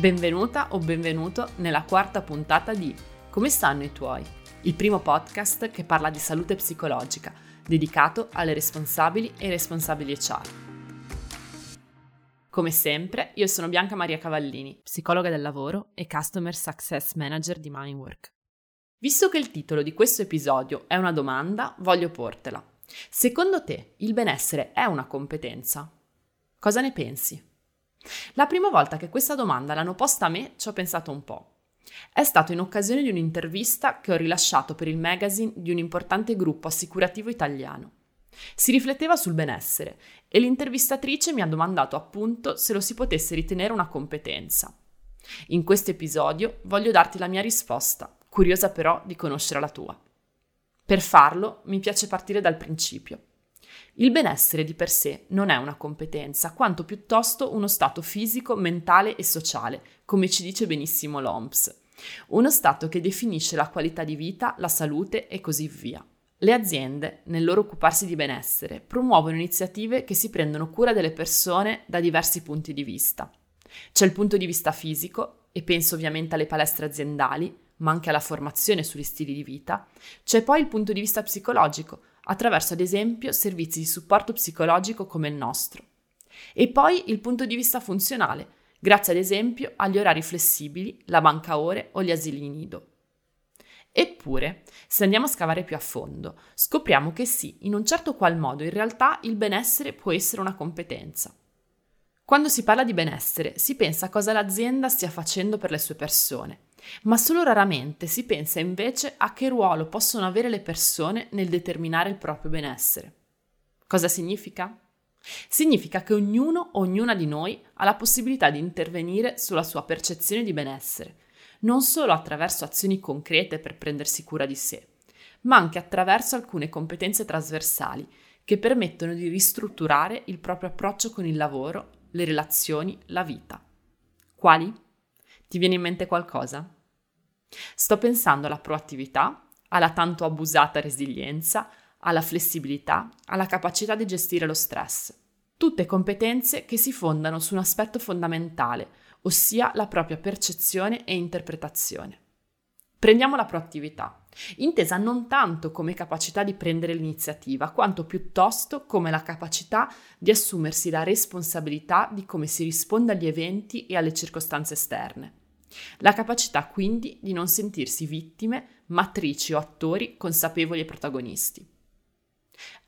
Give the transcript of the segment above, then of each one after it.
Benvenuta o benvenuto nella quarta puntata di Come stanno i tuoi? Il primo podcast che parla di salute psicologica, dedicato alle responsabili e responsabili HR. Come sempre, io sono Bianca Maria Cavallini, psicologa del lavoro e Customer Success Manager di Mindwork. Visto che il titolo di questo episodio è una domanda, voglio portela. Secondo te il benessere è una competenza? Cosa ne pensi? La prima volta che questa domanda l'hanno posta a me ci ho pensato un po'. È stato in occasione di un'intervista che ho rilasciato per il magazine di un importante gruppo assicurativo italiano. Si rifletteva sul benessere e l'intervistatrice mi ha domandato appunto se lo si potesse ritenere una competenza. In questo episodio voglio darti la mia risposta, curiosa però di conoscere la tua. Per farlo mi piace partire dal principio. Il benessere di per sé non è una competenza, quanto piuttosto uno stato fisico, mentale e sociale, come ci dice benissimo l'OMS. Uno stato che definisce la qualità di vita, la salute e così via. Le aziende, nel loro occuparsi di benessere, promuovono iniziative che si prendono cura delle persone da diversi punti di vista. C'è il punto di vista fisico, e penso ovviamente alle palestre aziendali, ma anche alla formazione sugli stili di vita. C'è poi il punto di vista psicologico, attraverso ad esempio servizi di supporto psicologico come il nostro. E poi il punto di vista funzionale, grazie ad esempio agli orari flessibili, la banca ore o gli asili nido. Eppure, se andiamo a scavare più a fondo, scopriamo che sì, in un certo qual modo in realtà il benessere può essere una competenza. Quando si parla di benessere si pensa a cosa l'azienda stia facendo per le sue persone, ma solo raramente si pensa invece a che ruolo possono avere le persone nel determinare il proprio benessere. Cosa significa? Significa che ognuno, ognuna di noi ha la possibilità di intervenire sulla sua percezione di benessere, non solo attraverso azioni concrete per prendersi cura di sé, ma anche attraverso alcune competenze trasversali che permettono di ristrutturare il proprio approccio con il lavoro, le relazioni, la vita. Quali? Ti viene in mente qualcosa? Sto pensando alla proattività, alla tanto abusata resilienza, alla flessibilità, alla capacità di gestire lo stress. Tutte competenze che si fondano su un aspetto fondamentale, ossia la propria percezione e interpretazione. Prendiamo la proattività, intesa non tanto come capacità di prendere l'iniziativa, quanto piuttosto come la capacità di assumersi la responsabilità di come si risponde agli eventi e alle circostanze esterne. La capacità quindi di non sentirsi vittime, matrici o attori consapevoli e protagonisti.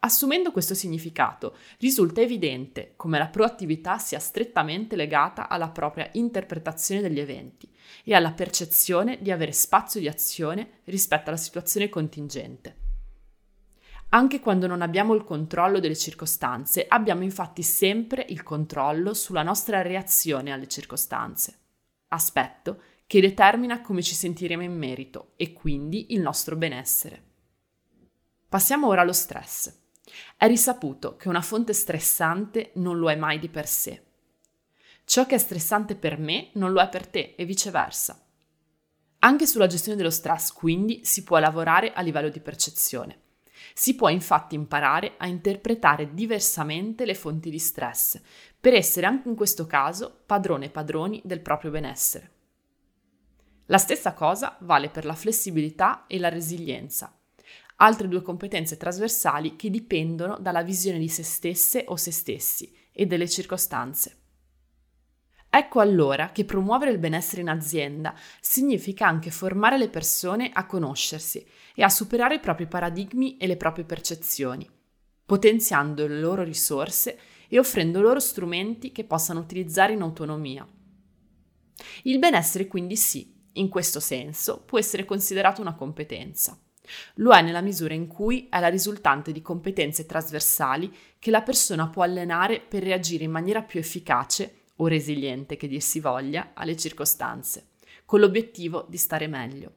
Assumendo questo significato, risulta evidente come la proattività sia strettamente legata alla propria interpretazione degli eventi e alla percezione di avere spazio di azione rispetto alla situazione contingente. Anche quando non abbiamo il controllo delle circostanze, abbiamo infatti sempre il controllo sulla nostra reazione alle circostanze aspetto che determina come ci sentiremo in merito e quindi il nostro benessere. Passiamo ora allo stress. È risaputo che una fonte stressante non lo è mai di per sé. Ciò che è stressante per me non lo è per te e viceversa. Anche sulla gestione dello stress, quindi, si può lavorare a livello di percezione. Si può infatti imparare a interpretare diversamente le fonti di stress, per essere anche in questo caso padrone padroni del proprio benessere. La stessa cosa vale per la flessibilità e la resilienza, altre due competenze trasversali che dipendono dalla visione di se stesse o se stessi e delle circostanze. Ecco allora che promuovere il benessere in azienda significa anche formare le persone a conoscersi e a superare i propri paradigmi e le proprie percezioni, potenziando le loro risorse e offrendo loro strumenti che possano utilizzare in autonomia. Il benessere quindi sì, in questo senso, può essere considerato una competenza. Lo è nella misura in cui è la risultante di competenze trasversali che la persona può allenare per reagire in maniera più efficace o resiliente che dir si voglia alle circostanze, con l'obiettivo di stare meglio.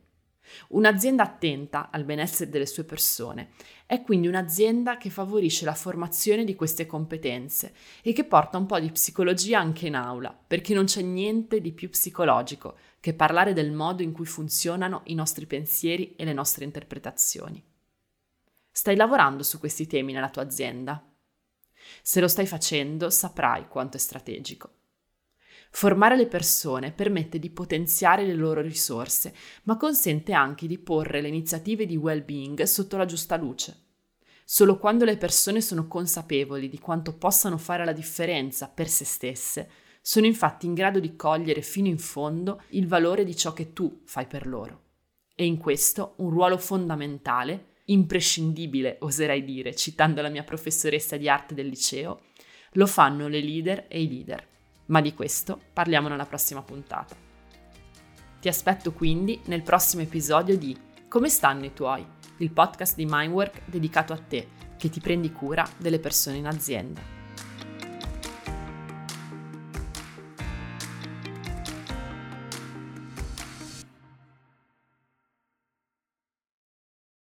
Un'azienda attenta al benessere delle sue persone è quindi un'azienda che favorisce la formazione di queste competenze e che porta un po' di psicologia anche in aula, perché non c'è niente di più psicologico che parlare del modo in cui funzionano i nostri pensieri e le nostre interpretazioni. Stai lavorando su questi temi nella tua azienda? Se lo stai facendo, saprai quanto è strategico. Formare le persone permette di potenziare le loro risorse, ma consente anche di porre le iniziative di well-being sotto la giusta luce. Solo quando le persone sono consapevoli di quanto possano fare la differenza per se stesse, sono infatti in grado di cogliere fino in fondo il valore di ciò che tu fai per loro. E in questo un ruolo fondamentale imprescindibile, oserei dire, citando la mia professoressa di arte del liceo, lo fanno le leader e i leader. Ma di questo parliamo nella prossima puntata. Ti aspetto quindi nel prossimo episodio di Come stanno i tuoi? Il podcast di Mindwork dedicato a te, che ti prendi cura delle persone in azienda.